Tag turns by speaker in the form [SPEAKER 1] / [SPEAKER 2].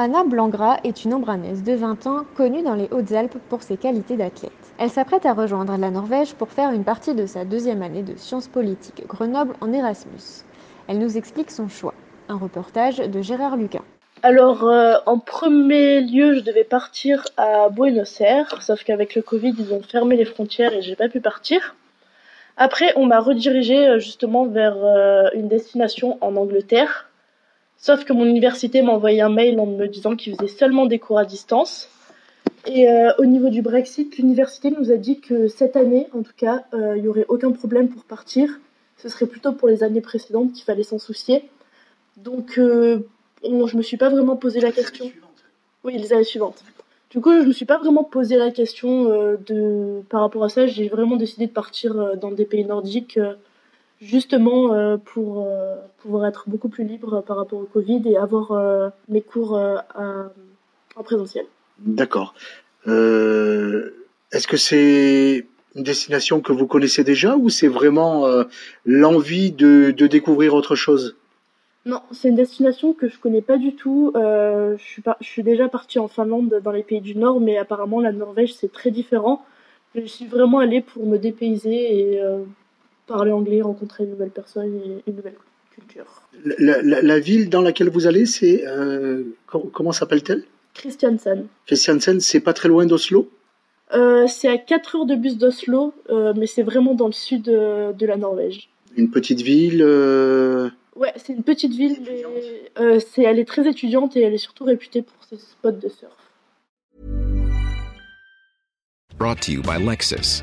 [SPEAKER 1] Anna Blangras est une embranaise de 20 ans connue dans les Hautes-Alpes pour ses qualités d'athlète. Elle s'apprête à rejoindre la Norvège pour faire une partie de sa deuxième année de sciences politiques Grenoble en Erasmus. Elle nous explique son choix. Un reportage de Gérard Lucas.
[SPEAKER 2] Alors, euh, en premier lieu, je devais partir à Buenos Aires, sauf qu'avec le Covid, ils ont fermé les frontières et j'ai pas pu partir. Après, on m'a redirigé euh, justement vers euh, une destination en Angleterre, sauf que mon université m'a envoyé un mail en me disant qu'ils faisaient seulement des cours à distance. Et au niveau du Brexit, l'université nous a dit que cette année, en tout cas, il y aurait aucun problème pour partir. Ce serait plutôt pour les années précédentes qu'il fallait s'en soucier. Donc, Bon, je me suis pas vraiment posé la question. Oui, les années suivantes. Du coup, je me suis pas vraiment posé la question euh, de par rapport à ça. J'ai vraiment décidé de partir euh, dans des pays nordiques, euh, justement pour pouvoir être beaucoup plus libre par rapport au Covid et avoir mes cours en présentiel.
[SPEAKER 3] D'accord. Est-ce que c'est une destination que vous connaissez déjà ou c'est vraiment l'envie de, de découvrir autre chose?
[SPEAKER 2] Non, c'est une destination que je connais pas du tout. Euh, je, suis je suis déjà partie en Finlande, dans les pays du Nord, mais apparemment la Norvège c'est très différent. Je suis vraiment allée pour me dépayser et euh, parler anglais, rencontrer une nouvelle personne et une nouvelle culture.
[SPEAKER 3] La, ville dans laquelle vous allez, c'est euh, comment s'appelle-t-elle?
[SPEAKER 2] Christiansen.
[SPEAKER 3] Christiansen, c'est pas très loin d'Oslo?
[SPEAKER 2] C'est à 4 heures de bus d'Oslo, mais c'est vraiment dans le sud de la Norvège.
[SPEAKER 3] Une petite ville
[SPEAKER 2] Ouais, c'est une petite ville, mais euh, c'est, elle est très étudiante et elle est surtout réputée pour ses spots de surf.
[SPEAKER 4] Brought to you by Lexus.